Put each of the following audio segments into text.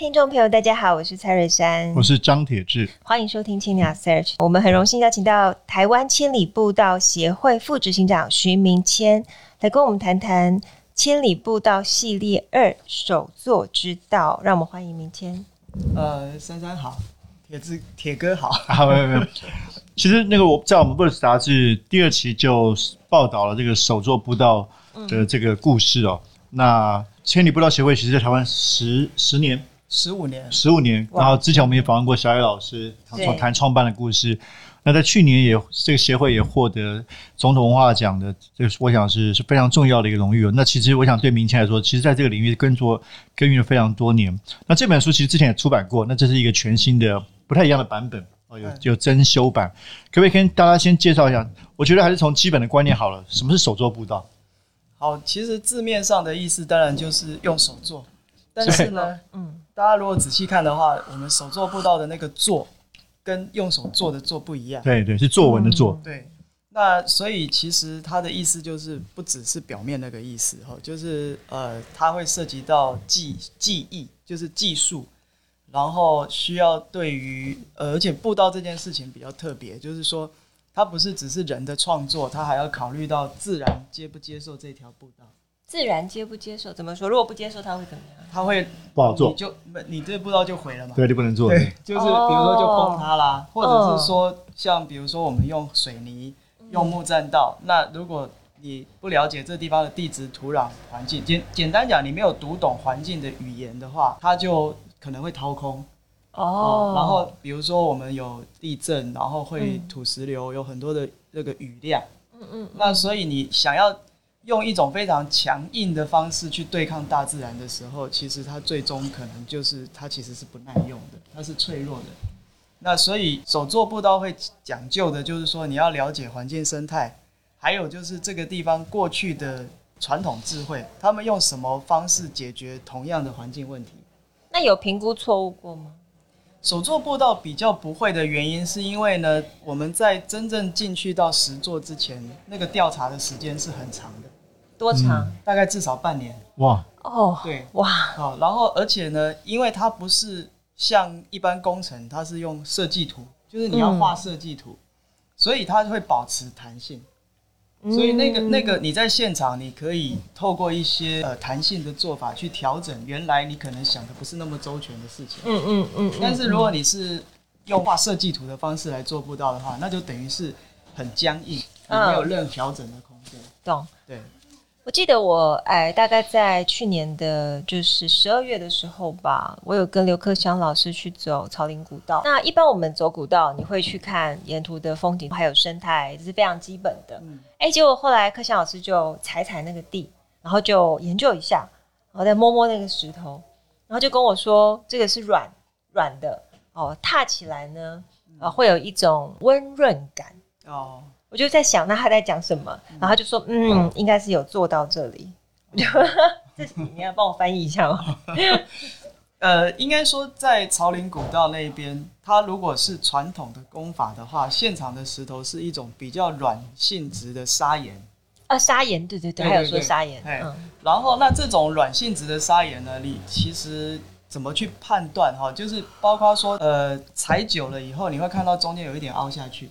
听众朋友，大家好，我是蔡瑞山，我是张铁志，欢迎收听青鸟 Search。我们很荣幸邀请到台湾千里步道协会副执行长徐明谦来跟我们谈谈千里步道系列二手作之道。让我们欢迎明谦。呃，珊珊好，铁志铁哥好。好，没有没有。其实那个我在我们 Books 杂志第二期就报道了这个手作步道的这个故事哦。嗯、那千里步道协会其实在台湾十十年。十五年，十五年。然后之前我们也访问过小野老师，从谈创办的故事。那在去年也这个协会也获得总统文化奖的，这个我想是是非常重要的一个荣誉。那其实我想对明谦来说，其实在这个领域耕作耕耘了非常多年。那这本书其实之前也出版过，那这是一个全新的不太一样的版本哦，有有增修版。可不可以跟大家先介绍一下？我觉得还是从基本的观念好了。什么是手作步道？好，其实字面上的意思当然就是用手做，但是呢，嗯。大家如果仔细看的话，我们手做步道的那个“做”跟用手做的“做”不一样。对对，是作文的“作”。对，那所以其实它的意思就是不只是表面那个意思哈，就是呃，它会涉及到技技艺，就是技术，然后需要对于呃，而且步道这件事情比较特别，就是说它不是只是人的创作，它还要考虑到自然接不接受这条步道。自然接不接受？怎么说？如果不接受，它会怎么样？它会不好做，你就你这步道就毁了嘛？对，就不能做。对，就是比如说就崩塌啦，或者是说像比如说我们用水泥、用木栈道，那如果你不了解这地方的地质、土壤环境，简简单讲，你没有读懂环境的语言的话，它就可能会掏空。哦。然后比如说我们有地震，然后会土石流，有很多的那个雨量。嗯嗯。那所以你想要。用一种非常强硬的方式去对抗大自然的时候，其实它最终可能就是它其实是不耐用的，它是脆弱的。那所以手作步道会讲究的就是说，你要了解环境生态，还有就是这个地方过去的传统智慧，他们用什么方式解决同样的环境问题？那有评估错误过吗？手作步道比较不会的原因，是因为呢，我们在真正进去到实作之前，那个调查的时间是很长的。多长？嗯、大概至少半年。哇哦，对，哇。哦，然后而且呢，因为它不是像一般工程，它是用设计图，就是你要画设计图，嗯、所以它会保持弹性。所以那个那个你在现场，你可以透过一些呃弹性的做法去调整原来你可能想的不是那么周全的事情。嗯嗯嗯。但是如果你是用画设计图的方式来做不到的话，那就等于是很僵硬，你没有任何调整的空间。懂？对。我记得我哎，大概在去年的，就是十二月的时候吧，我有跟刘克襄老师去走草林古道。那一般我们走古道，你会去看沿途的风景，还有生态，这是非常基本的。哎、结果后来克襄老师就踩踩那个地，然后就研究一下，然后再摸摸那个石头，然后就跟我说，这个是软软的哦，踏起来呢，啊，会有一种温润感哦。我就在想，那他在讲什么？然后他就说，嗯，嗯应该是有做到这里。这你要帮我翻译一下吗？呃，应该说在朝林古道那边，它如果是传统的功法的话，现场的石头是一种比较软性质的砂岩。啊，砂岩，对对对，还有说砂岩。嗯。然后，那这种软性质的砂岩呢，你其实怎么去判断？哈，就是包括说，呃，踩久了以后，你会看到中间有一点凹下去。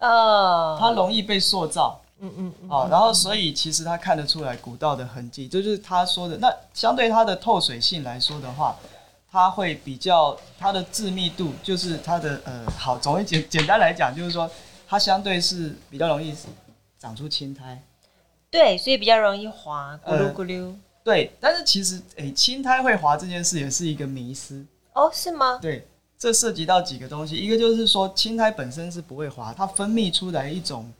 呃，它容易被塑造，嗯嗯，哦，然后所以其实它看得出来古道的痕迹，这就是他说的。那相对它的透水性来说的话，它会比较它的致密度，就是它的呃，好，总之简简单来讲，就是说它相对是比较容易长出青苔，对，所以比较容易滑，咕噜咕噜、呃。对，但是其实诶、欸，青苔会滑这件事也是一个迷思。哦，是吗？对。这涉及到几个东西，一个就是说青苔本身是不会滑，它分泌出来一种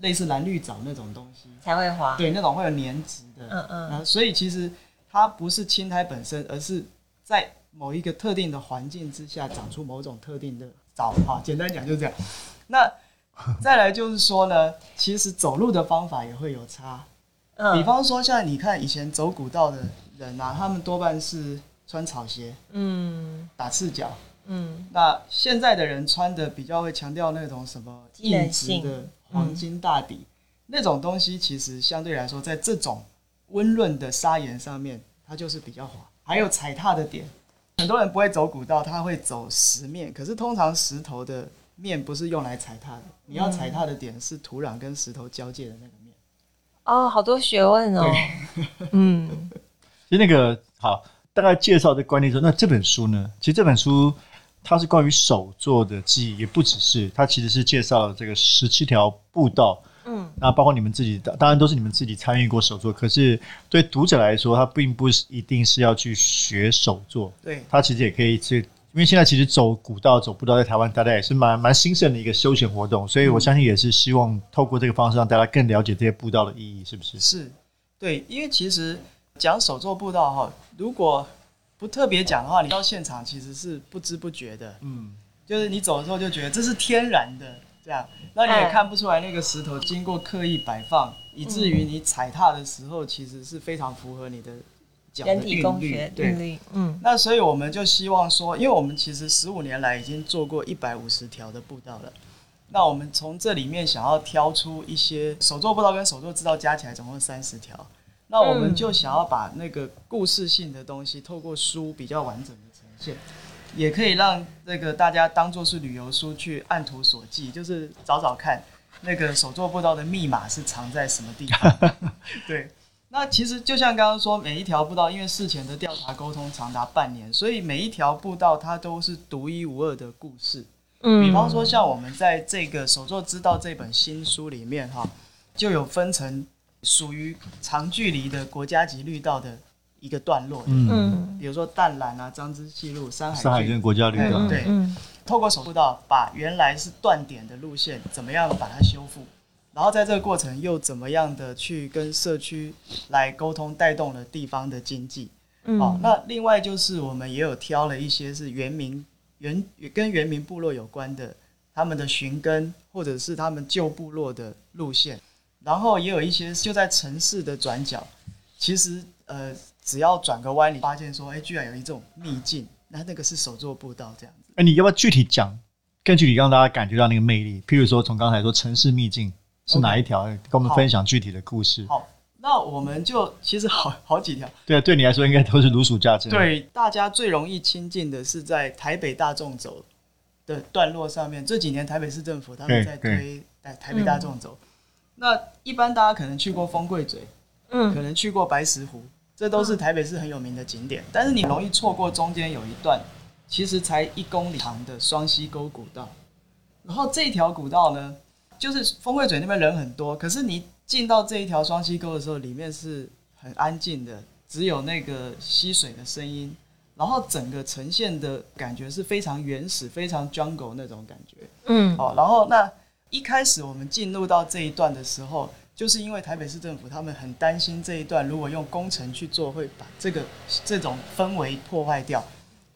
类似蓝绿藻那种东西才会滑。对，那种会有粘质的。嗯嗯。啊，所以其实它不是青苔本身，而是在某一个特定的环境之下长出某种特定的藻。哈，简单讲就是这样。那再来就是说呢，其实走路的方法也会有差。嗯。比方说，像你看以前走古道的人啊，他们多半是穿草鞋，嗯，打赤脚。嗯，那现在的人穿的比较会强调那种什么硬质的黄金大底，嗯、那种东西其实相对来说，在这种温润的砂岩上面，它就是比较滑。还有踩踏的点，很多人不会走古道，他会走石面，可是通常石头的面不是用来踩踏的，你要踩踏的点是土壤跟石头交界的那个面。哦，好多学问哦。嗯，其实那个好，大概介绍的观念说，那这本书呢？其实这本书。它是关于手作的记忆，也不只是它，其实是介绍了这个十七条步道。嗯，那包括你们自己的，当然都是你们自己参与过手作。可是对读者来说，他并不是一定是要去学手作。对，他其实也可以去，因为现在其实走古道、走步道在台湾，大家也是蛮蛮兴盛的一个休闲活动。所以我相信也是希望透过这个方式让大家更了解这些步道的意义，是不是？是，对，因为其实讲手作步道哈，如果不特别讲的话，你到现场其实是不知不觉的，嗯，就是你走的时候就觉得这是天然的这样，那你也看不出来那个石头经过刻意摆放，以至于你踩踏的时候其实是非常符合你的脚的韵律，对，嗯，那所以我们就希望说，因为我们其实十五年来已经做过一百五十条的步道了，那我们从这里面想要挑出一些手作步道跟手作之道加起来总共三十条。那我们就想要把那个故事性的东西，透过书比较完整的呈现，也可以让那个大家当做是旅游书去按图索骥，就是找找看那个手作步道的密码是藏在什么地方。对，那其实就像刚刚说，每一条步道因为事前的调查沟通长达半年，所以每一条步道它都是独一无二的故事。嗯，比方说像我们在这个手作之道这本新书里面哈，就有分成。属于长距离的国家级绿道的一个段落，嗯，比如说淡蓝啊、张之细路、山海山海线国家绿道，对，透过手步道把原来是断点的路线怎么样把它修复，然后在这个过程又怎么样的去跟社区来沟通，带动了地方的经济，嗯，好，那另外就是我们也有挑了一些是原民原跟原民部落有关的，他们的寻根或者是他们旧部落的路线。然后也有一些就在城市的转角，其实呃，只要转个弯，你发现说，哎，居然有一种秘境，那那个是手作步道这样子。哎，你要不要具体讲，更具体让大家感觉到那个魅力？譬如说，从刚才说城市秘境是哪一条？Okay. 跟我们分享具体的故事。好，那我们就其实好好几条。对啊，对你来说应该都是如数家珍。对，大家最容易亲近的是在台北大众走的段落上面。这几年台北市政府他们在推台台北大众走。嗯那一般大家可能去过风柜嘴，嗯，可能去过白石湖，这都是台北市很有名的景点。但是你容易错过中间有一段，其实才一公里长的双溪沟古道。然后这条古道呢，就是风柜嘴那边人很多，可是你进到这一条双溪沟的时候，里面是很安静的，只有那个溪水的声音，然后整个呈现的感觉是非常原始、非常 jungle 那种感觉。嗯，哦，然后那。一开始我们进入到这一段的时候，就是因为台北市政府他们很担心这一段如果用工程去做，会把这个这种氛围破坏掉，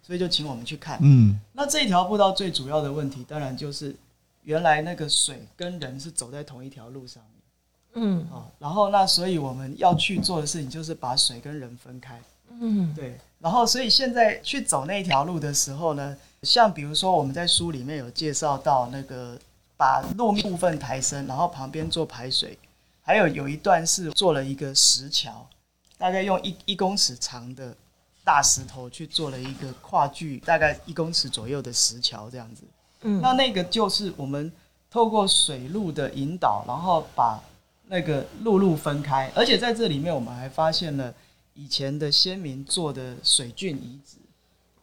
所以就请我们去看。嗯，那这条步道最主要的问题，当然就是原来那个水跟人是走在同一条路上面。嗯，好，然后那所以我们要去做的事情就是把水跟人分开。嗯，对。然后所以现在去走那条路的时候呢，像比如说我们在书里面有介绍到那个。把路面部分抬升，然后旁边做排水，还有有一段是做了一个石桥，大概用一一公尺长的大石头去做了一个跨距大概一公尺左右的石桥，这样子。嗯，那那个就是我们透过水路的引导，然后把那个陆路分开，而且在这里面我们还发现了以前的先民做的水郡遗址、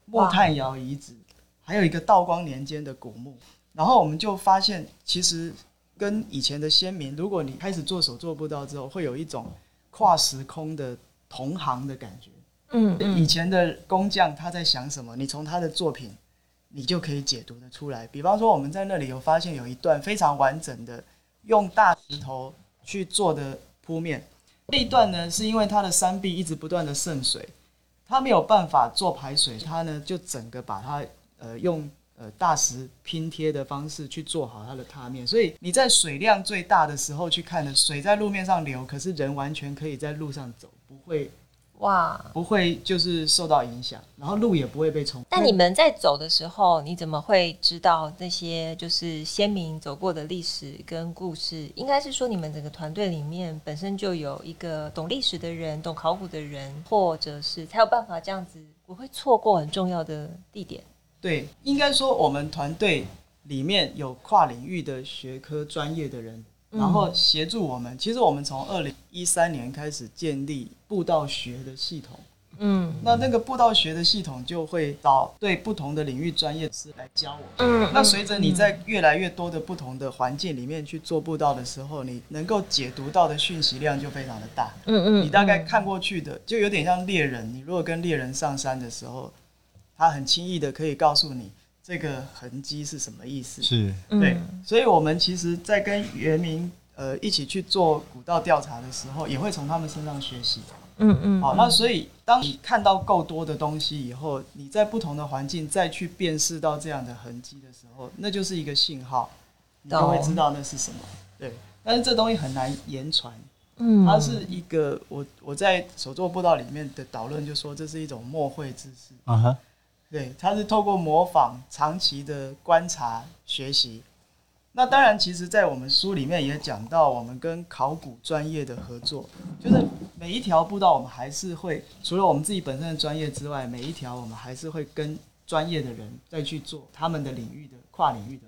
木炭窑遗址，还有一个道光年间的古墓。然后我们就发现，其实跟以前的先民，如果你开始做手做步道之后，会有一种跨时空的同行的感觉。嗯，嗯，以前的工匠他在想什么，你从他的作品，你就可以解读得出来。比方说，我们在那里有发现有一段非常完整的用大石头去做的铺面。这一段呢，是因为它的山壁一直不断的渗水，它没有办法做排水，它呢就整个把它呃用呃大石拼贴的方式去做好它的踏面，所以你在水量最大的时候去看的，水在路面上流，可是人完全可以在路上走，不会。哇，不会就是受到影响，然后路也不会被冲。但你们在走的时候，你怎么会知道那些就是先民走过的历史跟故事？应该是说你们整个团队里面本身就有一个懂历史的人、懂考古的人，或者是才有办法这样子不会错过很重要的地点。对，应该说我们团队里面有跨领域的学科专业的人。然后协助我们。其实我们从二零一三年开始建立步道学的系统。嗯，那那个步道学的系统就会找对不同的领域专业师来教我。嗯，那随着你在越来越多的不同的环境里面去做步道的时候，你能够解读到的讯息量就非常的大。嗯嗯，你大概看过去的就有点像猎人。你如果跟猎人上山的时候，他很轻易的可以告诉你。这个痕迹是什么意思？是对，所以我们其实，在跟原民呃一起去做古道调查的时候，也会从他们身上学习。嗯嗯。好，那所以当你看到够多的东西以后，你在不同的环境再去辨识到这样的痕迹的时候，那就是一个信号，你就会知道那是什么。对，但是这东西很难言传。嗯，它是一个我我在手作步道里面的导论，就说这是一种默会知识。啊哈。对，他是透过模仿、长期的观察、学习。那当然，其实，在我们书里面也讲到，我们跟考古专业的合作，就是每一条步道，我们还是会除了我们自己本身的专业之外，每一条我们还是会跟专业的人再去做他们的领域的跨领域的。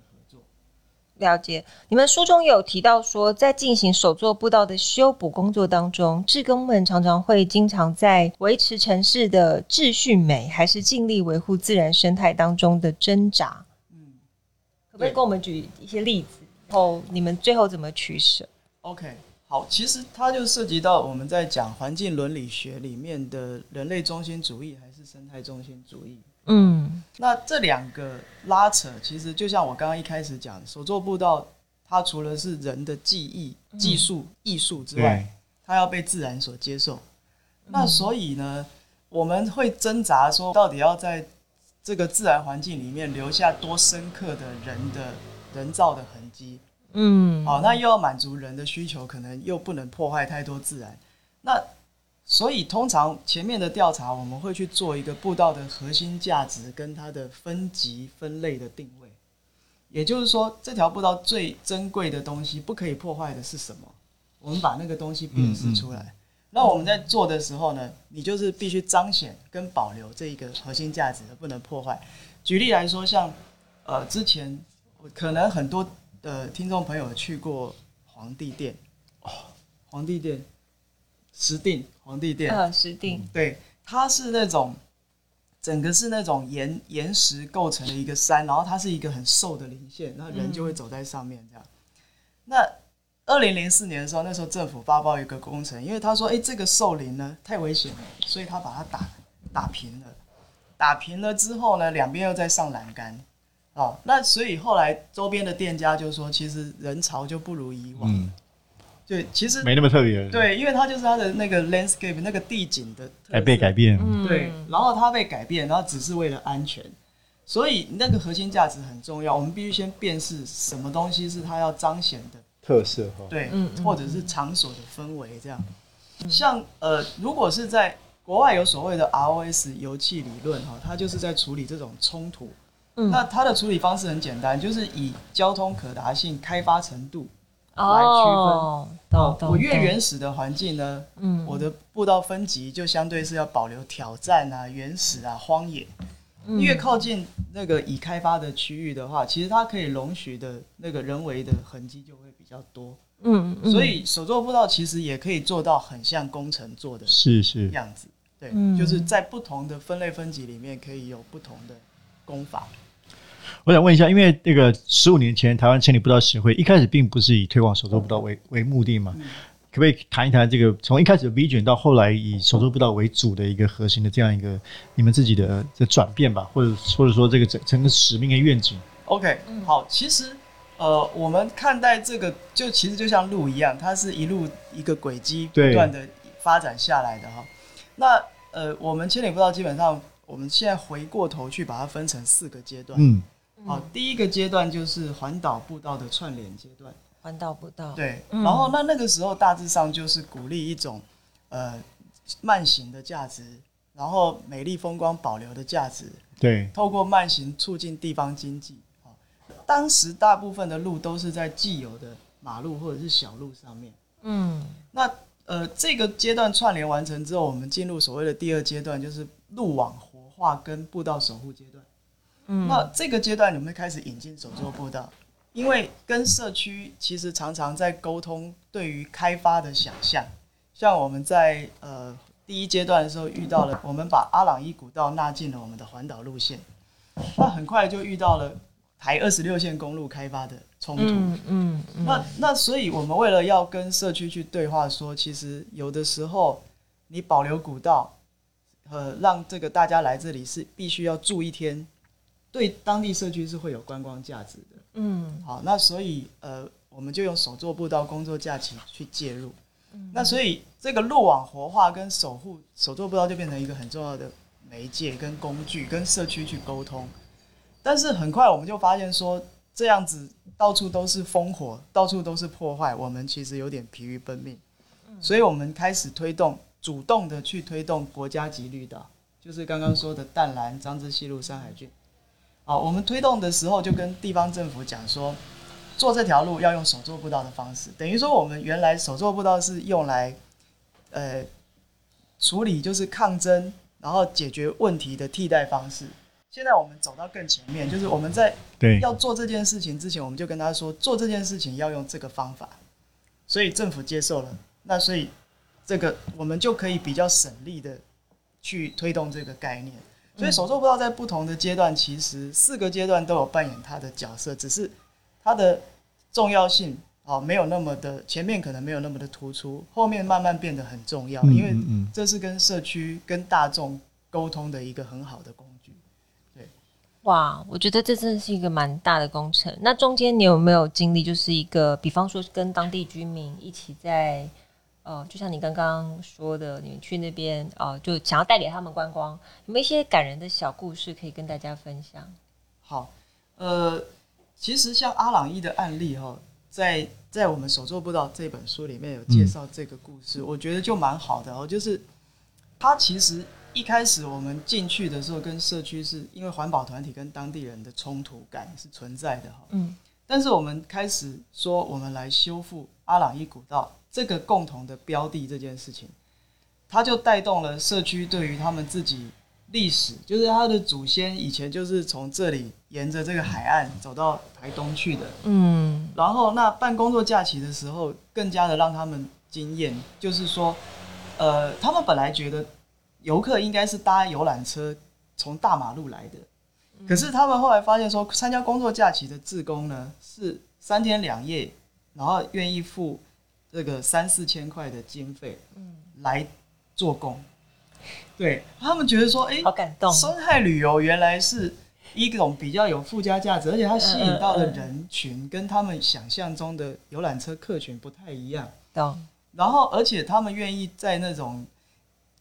了解，你们书中有提到说，在进行手作步道的修补工作当中，志工们常常会经常在维持城市的秩序美，还是尽力维护自然生态当中的挣扎。嗯，可不可以跟我们举一些例子？然后你们最后怎么取舍？OK，好，其实它就涉及到我们在讲环境伦理学里面的人类中心主义还是生态中心主义。嗯，那这两个拉扯，其实就像我刚刚一开始讲的，手作步道，它除了是人的技艺、技术、艺术之外，它要被自然所接受。那所以呢，我们会挣扎说，到底要在这个自然环境里面留下多深刻的人的人造的痕迹？嗯，好，那又要满足人的需求，可能又不能破坏太多自然。那所以，通常前面的调查，我们会去做一个步道的核心价值跟它的分级分类的定位。也就是说，这条步道最珍贵的东西，不可以破坏的是什么？我们把那个东西辨识出来。那我们在做的时候呢，你就是必须彰显跟保留这一个核心价值，而不能破坏。举例来说，像呃，之前可能很多的听众朋友去过皇帝殿哦，皇帝殿。石碇皇帝殿，呃，石定，对，它是那种整个是那种岩岩石构成的一个山，然后它是一个很瘦的棱线，那人就会走在上面这样。嗯、那二零零四年的时候，那时候政府发包一个工程，因为他说，哎，这个树林呢太危险了，所以他把它打打平了，打平了之后呢，两边又再上栏杆，哦，那所以后来周边的店家就说，其实人潮就不如以往。嗯对，其实没那么特别。对，因为它就是它的那个 landscape 那个地景的还被改变。对，然后它被改变，然后只是为了安全，所以那个核心价值很重要。我们必须先辨识什么东西是它要彰显的特色哈。对，或者是场所的氛围这样。像呃，如果是在国外有所谓的 ROS 油气理论哈，它就是在处理这种冲突。那它的处理方式很简单，就是以交通可达性、开发程度。来区分哦，我越原始的环境呢，嗯，我的步道分级就相对是要保留挑战啊、原始啊、荒野。越靠近那个已开发的区域的话，其实它可以容许的那个人为的痕迹就会比较多。嗯，所以手作步道其实也可以做到很像工程做的，是是样子。对，就是在不同的分类分级里面可以有不同的工法。我想问一下，因为那个十五年前台湾千里步道协会一开始并不是以推广手作步道为为目的嘛？可不可以谈一谈这个从一开始的 vision 到后来以手作步道为主的一个核心的这样一个你们自己的的转变吧，或者或者说这个整整个使命跟愿景？OK，好，其实呃，我们看待这个，就其实就像路一样，它是一路一个轨迹不断的发展下来的哈。那呃，我们千里步道基本上，我们现在回过头去把它分成四个阶段。嗯，好，第一个阶段就是环岛步道的串联阶段。环岛步道。对，然后那那个时候大致上就是鼓励一种呃慢行的价值，然后美丽风光保留的价值。对，透过慢行促进地方经济。当时大部分的路都是在既有的马路或者是小路上面。嗯，那呃，这个阶段串联完成之后，我们进入所谓的第二阶段，就是路网活化跟步道守护阶段。嗯，那这个阶段你们会开始引进手作步道，因为跟社区其实常常在沟通对于开发的想象。像我们在呃第一阶段的时候遇到了，我们把阿朗伊古道纳进了我们的环岛路线，那很快就遇到了。台二十六线公路开发的冲突，嗯嗯，嗯，那那所以我们为了要跟社区去对话說，说其实有的时候你保留古道，呃，让这个大家来这里是必须要住一天，对当地社区是会有观光价值的，嗯，好，那所以呃，我们就用手作步道工作假期去介入，嗯，那所以这个路网活化跟守护手作步道就变成一个很重要的媒介跟工具，跟社区去沟通。但是很快我们就发现说，这样子到处都是烽火，到处都是破坏，我们其实有点疲于奔命，所以我们开始推动，主动的去推动国家级绿道，就是刚刚说的淡蓝、张之西路、山海圳。好，我们推动的时候就跟地方政府讲说，做这条路要用手做步道的方式，等于说我们原来手做步道是用来，呃，处理就是抗争，然后解决问题的替代方式。现在我们走到更前面，就是我们在要做这件事情之前，我们就跟他说，做这件事情要用这个方法，所以政府接受了，那所以这个我们就可以比较省力的去推动这个概念。所以手作步道在不同的阶段，其实四个阶段都有扮演它的角色，只是它的重要性啊没有那么的前面可能没有那么的突出，后面慢慢变得很重要，因为这是跟社区跟大众沟通的一个很好的工具。对哇，我觉得这真的是一个蛮大的工程。那中间你有没有经历，就是一个，比方说跟当地居民一起在，呃，就像你刚刚说的，你们去那边，呃，就想要带给他们观光，有没有一些感人的小故事可以跟大家分享？好，呃，其实像阿朗伊的案例哈，在在我们手作步道这本书里面有介绍这个故事，嗯、我觉得就蛮好的哦，就是他其实。一开始我们进去的时候，跟社区是因为环保团体跟当地人的冲突感是存在的哈。嗯。但是我们开始说，我们来修复阿朗伊古道这个共同的标的这件事情，它就带动了社区对于他们自己历史，就是他的祖先以前就是从这里沿着这个海岸走到台东去的。嗯。然后那办工作假期的时候，更加的让他们惊艳，就是说，呃，他们本来觉得。游客应该是搭游览车从大马路来的，可是他们后来发现说，参加工作假期的志工呢是三天两夜，然后愿意付这个三四千块的经费，嗯来做工。对，他们觉得说，哎，好感动，生态旅游原来是一种比较有附加价值，而且它吸引到的人群跟他们想象中的游览车客群不太一样。懂。然后，而且他们愿意在那种。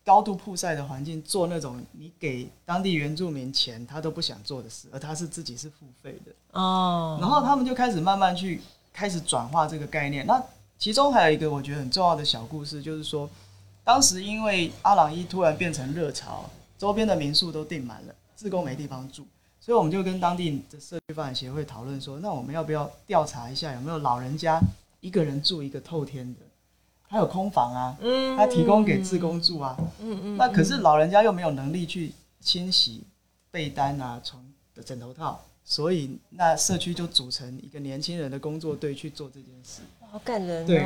高度曝晒的环境做那种你给当地原住民钱他都不想做的事，而他是自己是付费的哦。然后他们就开始慢慢去开始转化这个概念。那其中还有一个我觉得很重要的小故事，就是说当时因为阿朗伊突然变成热潮，周边的民宿都订满了，自工没地方住，所以我们就跟当地的社区发展协会讨论说，那我们要不要调查一下有没有老人家一个人住一个透天的？他有空房啊，他提供给自工住啊，嗯嗯，那可是老人家又没有能力去清洗被单啊、床的枕头套，所以那社区就组成一个年轻人的工作队去做这件事，好感人哦。对，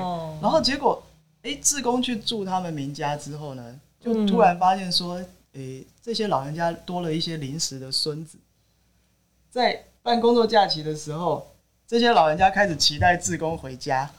然后结果，哎，志工去住他们民家之后呢，就突然发现说，哎，这些老人家多了一些临时的孙子，在办工作假期的时候，这些老人家开始期待志工回家。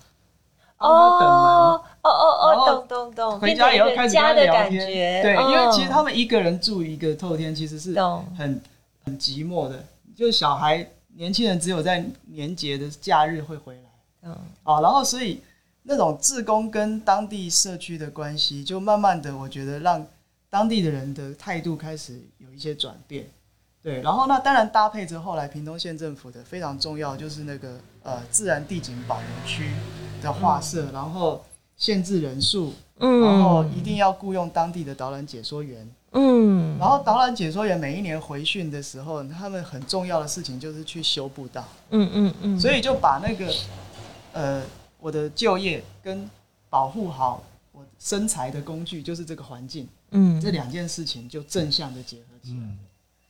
哦哦哦哦，懂懂懂，回家以后开始跟他聊天，对，因为其实他们一个人住一个透天，其实是很很寂寞的。就是小孩年轻人只有在年节的假日会回来，嗯，啊，然后所以那种自工跟当地社区的关系，就慢慢的，我觉得让当地的人的态度开始有一些转变，对，然后那当然搭配着后来屏东县政府的非常重要，就是那个呃自然地景保留区的划设，嗯、然后限制人数，嗯，然后一定要雇佣当地的导览解说员。嗯，然后导览解说员每一年回训的时候，他们很重要的事情就是去修步道。嗯嗯嗯，所以就把那个呃我的就业跟保护好我身材的工具，就是这个环境。嗯，这两件事情就正向的结合起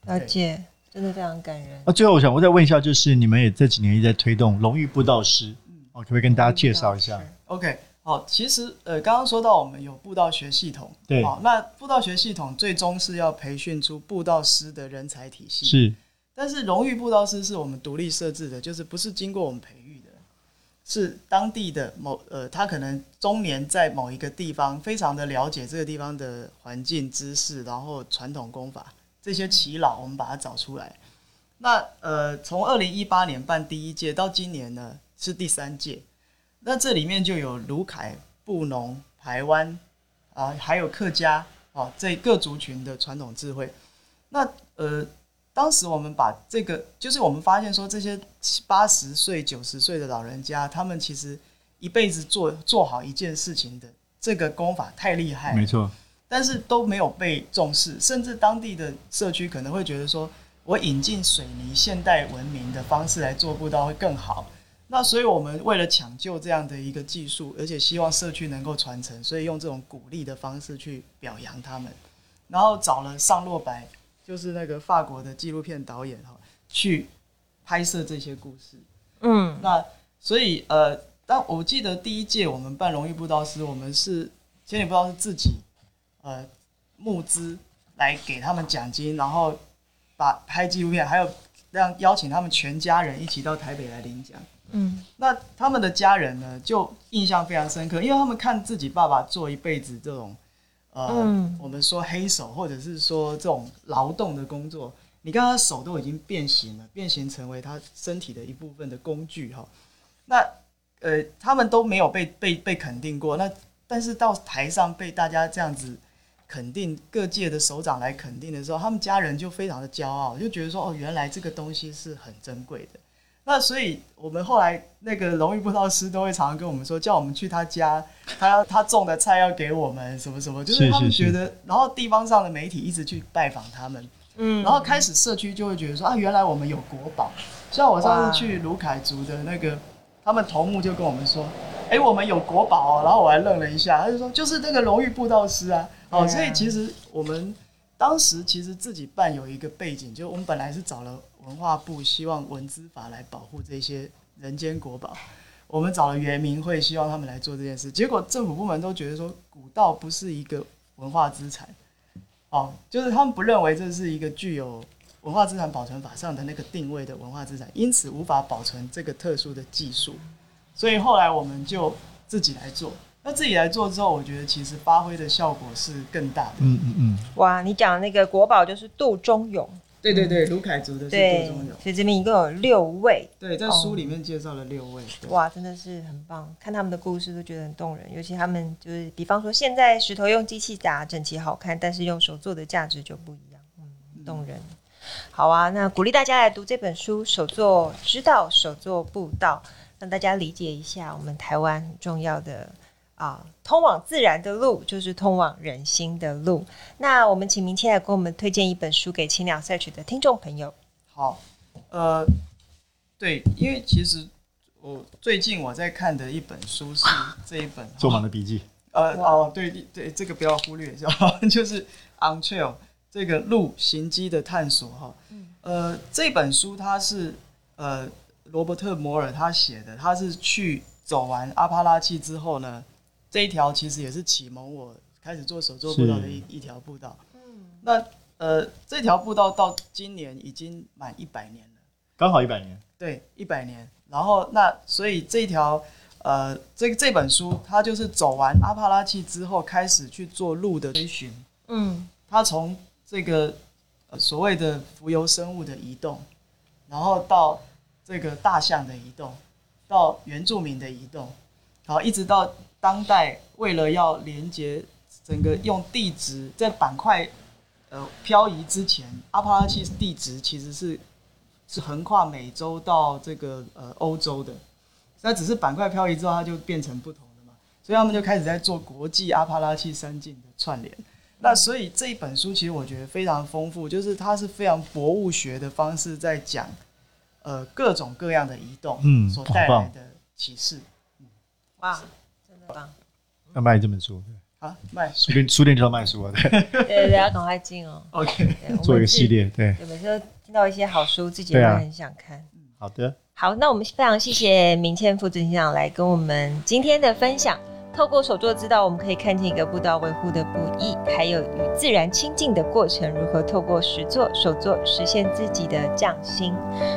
来。了解，真的非常感人。那最后我想我再问一下，就是你们也这几年一直在推动荣誉布道师，嗯哦，可不可以跟大家介绍一下？OK。好，其实呃，刚刚说到我们有布道学系统，对，好，那布道学系统最终是要培训出布道师的人才体系，是。但是荣誉布道师是我们独立设置的，就是不是经过我们培是当地的某呃，他可能中年在某一个地方非常的了解这个地方的环境知识，然后传统功法这些耆老，我们把它找出来。那呃，从二零一八年办第一届到今年呢，是第三届。那这里面就有鲁凯、布农、排湾啊，还有客家啊，这各族群的传统智慧。那呃，当时我们把这个，就是我们发现说，这些七八十岁、九十岁的老人家，他们其实一辈子做做好一件事情的这个功法太厉害，没错，但是都没有被重视，甚至当地的社区可能会觉得说，我引进水泥现代文明的方式来做步道会更好。那所以，我们为了抢救这样的一个技术，而且希望社区能够传承，所以用这种鼓励的方式去表扬他们，然后找了上落白，就是那个法国的纪录片导演哈，去拍摄这些故事。嗯，那所以呃，但我记得第一届我们办荣誉布道师，我们是千里布道是自己呃募资来给他们奖金，然后把拍纪录片，还有让邀请他们全家人一起到台北来领奖。嗯，那他们的家人呢，就印象非常深刻，因为他们看自己爸爸做一辈子这种，呃，嗯、我们说黑手或者是说这种劳动的工作，你看他手都已经变形了，变形成为他身体的一部分的工具哈。那呃，他们都没有被被被肯定过，那但是到台上被大家这样子肯定，各界的首长来肯定的时候，他们家人就非常的骄傲，就觉得说哦，原来这个东西是很珍贵的。那所以，我们后来那个荣誉布道师都会常常跟我们说，叫我们去他家，他要他种的菜要给我们什么什么，就是他们觉得，然后地方上的媒体一直去拜访他们，嗯，然后开始社区就会觉得说啊，原来我们有国宝，像我上次去卢凯族的那个，他们头目就跟我们说，哎，我们有国宝哦，然后我还愣了一下，他就说就是那个荣誉布道师啊，哦，所以其实我们当时其实自己办有一个背景，就我们本来是找了。文化部希望文资法来保护这些人间国宝，我们找了原民会，希望他们来做这件事。结果政府部门都觉得说古道不是一个文化资产，哦，就是他们不认为这是一个具有文化资产保存法上的那个定位的文化资产，因此无法保存这个特殊的技术。所以后来我们就自己来做。那自己来做之后，我觉得其实发挥的效果是更大的。嗯嗯嗯。哇，你讲的那个国宝就是杜忠勇。对对对，卢凯族的是所以这边一共有六位。对，在书里面介绍了六位。哦、哇，真的是很棒，看他们的故事都觉得很动人。尤其他们就是，比方说现在石头用机器打整齐好看，但是用手做的价值就不一样，嗯，动人。嗯、好啊，那鼓励大家来读这本书《手作知道，手作步道》，让大家理解一下我们台湾很重要的。啊，通往自然的路就是通往人心的路。那我们请明谦来给我们推荐一本书给青鸟 Search 的听众朋友。好，呃，对，因为其实我最近我在看的一本书是 这一本《做满的笔记》。呃，哦，对对，这个不要忽略，就是《On Trail》这个路行迹的探索哈。呃，这本书它是呃罗伯特摩尔他写的，他是去走完阿帕拉契之后呢。这一条其实也是启蒙我开始做手作步道的一一条步道。嗯，那呃，这条步道到今年已经满一百年了，刚好一百年。对，一百年。然后那所以这条呃，这这本书它就是走完阿帕拉契之后，开始去做路的追寻。嗯，它从这个、呃、所谓的浮游生物的移动，然后到这个大象的移动，到原住民的移动，好，一直到当代，为了要连接整个用地质在板块呃漂移之前，阿帕拉契地质其实是是横跨美洲到这个呃欧洲的，那只是板块漂移之后，它就变成不同的嘛，所以他们就开始在做国际阿帕拉契山境的串联。那所以这一本书其实我觉得非常丰富，就是它是非常博物学的方式在讲，呃，各种各样的移动，嗯，所带来的启示，嗯，哇，棒！要卖这本书，好，卖。书店书店就要卖书啊，对，对对对，要赶快进哦，OK，做一个系列，对，有时候听到一些好书，自己也会很想看，嗯，好的，好，那我们非常谢谢明谦副执行长来跟我们今天的分享。透过手作之道，我们可以看见一个步道维护的不易，还有与自然亲近的过程，如何透过实作手作实现自己的匠心。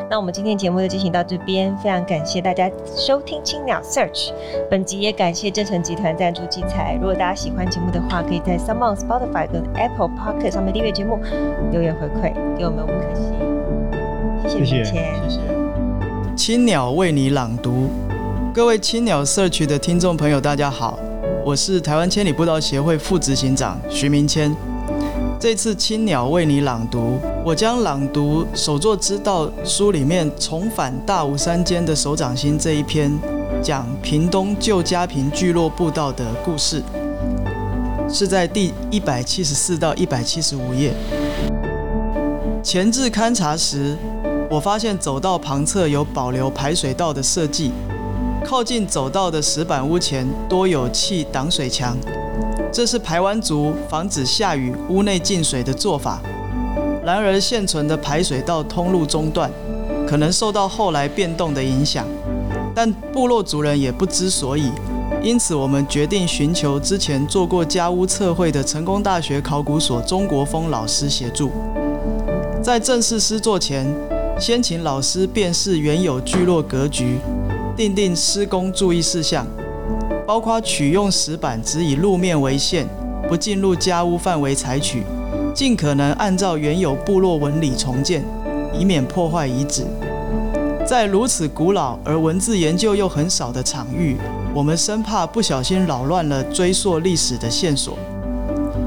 那我们今天节目就进行到这边，非常感谢大家收听青鸟 Search。本集也感谢正成集团赞助器材。如果大家喜欢节目的话，可以在 SoundOn Spotify 跟 Apple Podcast 上面订阅节目，留言回馈给我们五颗星。谢谢明谦，谢谢。青鸟为你朗读。各位青鸟社区的听众朋友，大家好，我是台湾千里步道协会副执行长徐明谦。这次青鸟为你朗读，我将朗读《手作之道》书里面重返大武山间的手掌心这一篇，讲屏东旧家坪聚落步道的故事，是在第一百七十四到一百七十五页。前置勘察时，我发现走道旁侧有保留排水道的设计。靠近走道的石板屋前多有砌挡水墙，这是排湾族防止下雨屋内进水的做法。然而现存的排水道通路中断，可能受到后来变动的影响，但部落族人也不知所以。因此，我们决定寻求之前做过家屋测绘的成功大学考古所钟国峰老师协助。在正式施作前，先请老师辨识原有聚落格局。订定施工注意事项，包括取用石板只以路面为限，不进入家屋范围采取，尽可能按照原有部落纹理重建，以免破坏遗址。在如此古老而文字研究又很少的场域，我们生怕不小心扰乱了追溯历史的线索。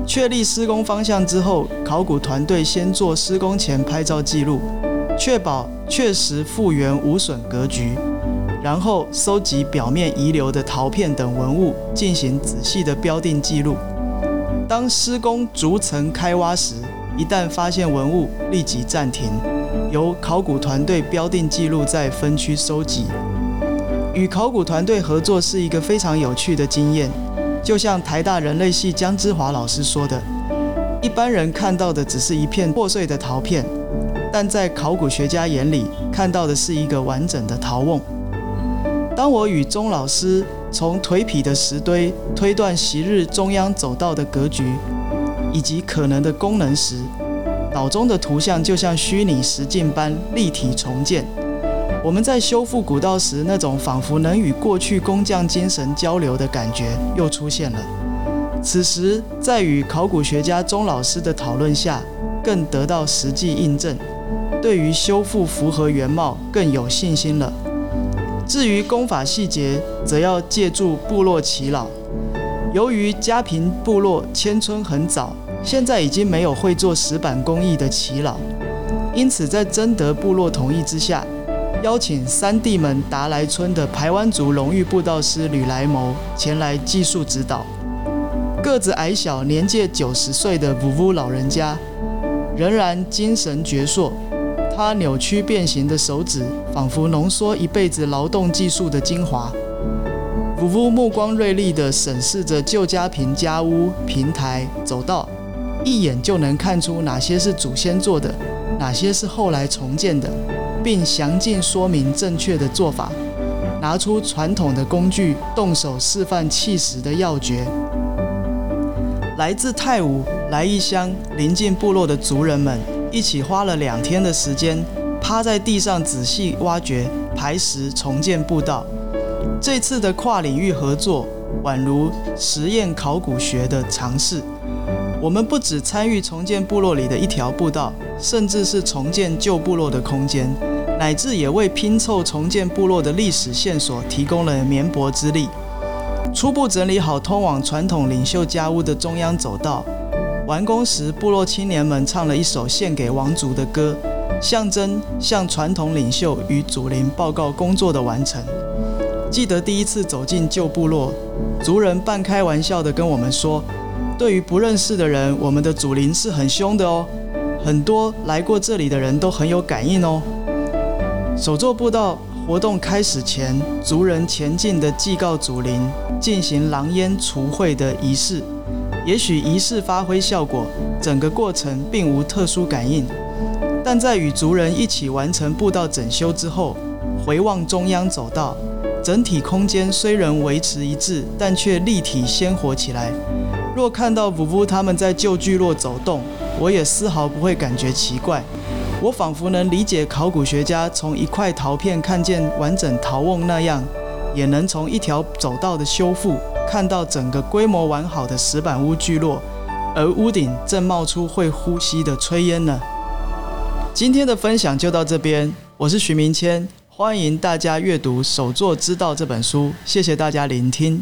确立施工方向之后，考古团队先做施工前拍照记录，确保确实复原无损格局。然后收集表面遗留的陶片等文物，进行仔细的标定记录。当施工逐层开挖时，一旦发现文物，立即暂停，由考古团队标定记录，再分区收集。与考古团队合作是一个非常有趣的经验，就像台大人类系江之华老师说的：“一般人看到的只是一片破碎的陶片，但在考古学家眼里，看到的是一个完整的陶瓮。”当我与钟老师从颓圮的石堆推断昔日中央走道的格局以及可能的功能时，脑中的图像就像虚拟实境般立体重建。我们在修复古道时，那种仿佛能与过去工匠精神交流的感觉又出现了。此时，在与考古学家钟老师的讨论下，更得到实际印证，对于修复符合原貌更有信心了。至于工法细节，则要借助部落耆老。由于家坪部落迁村很早，现在已经没有会做石板工艺的耆老，因此在征得部落同意之下，邀请三地门达来村的排湾族荣誉步道师吕来谋前来技术指导。个子矮小、年届九十岁的武夫老人家，仍然精神矍铄。他扭曲变形的手指，仿佛浓缩一辈子劳动技术的精华。夫妇目光锐利地审视着旧家坪家屋、平台、走道，一眼就能看出哪些是祖先做的，哪些是后来重建的，并详尽说明正确的做法。拿出传统的工具，动手示范砌石的要诀。来自泰武、来义乡邻近部落的族人们。一起花了两天的时间，趴在地上仔细挖掘、排石、重建步道。这次的跨领域合作，宛如实验考古学的尝试。我们不只参与重建部落里的一条步道，甚至是重建旧部落的空间，乃至也为拼凑重建部落的历史线索提供了绵薄之力。初步整理好通往传统领袖家屋的中央走道，完工时，部落青年们唱了一首献给王族的歌，象征向传统领袖与祖灵报告工作的完成。记得第一次走进旧部落，族人半开玩笑地跟我们说：“对于不认识的人，我们的祖灵是很凶的哦。”很多来过这里的人都很有感应哦。手作步道活动开始前，族人前进的祭告祖灵，进行狼烟除秽的仪式。也许仪式发挥效果，整个过程并无特殊感应。但在与族人一起完成步道整修之后，回望中央走道，整体空间虽然维持一致，但却立体鲜活起来。若看到夫夫他们在旧聚落走动，我也丝毫不会感觉奇怪。我仿佛能理解考古学家从一块陶片看见完整陶瓮那样，也能从一条走道的修复看到整个规模完好的石板屋聚落，而屋顶正冒出会呼吸的炊烟呢。今天的分享就到这边，我是徐明谦，欢迎大家阅读《手作之道》这本书，谢谢大家聆听。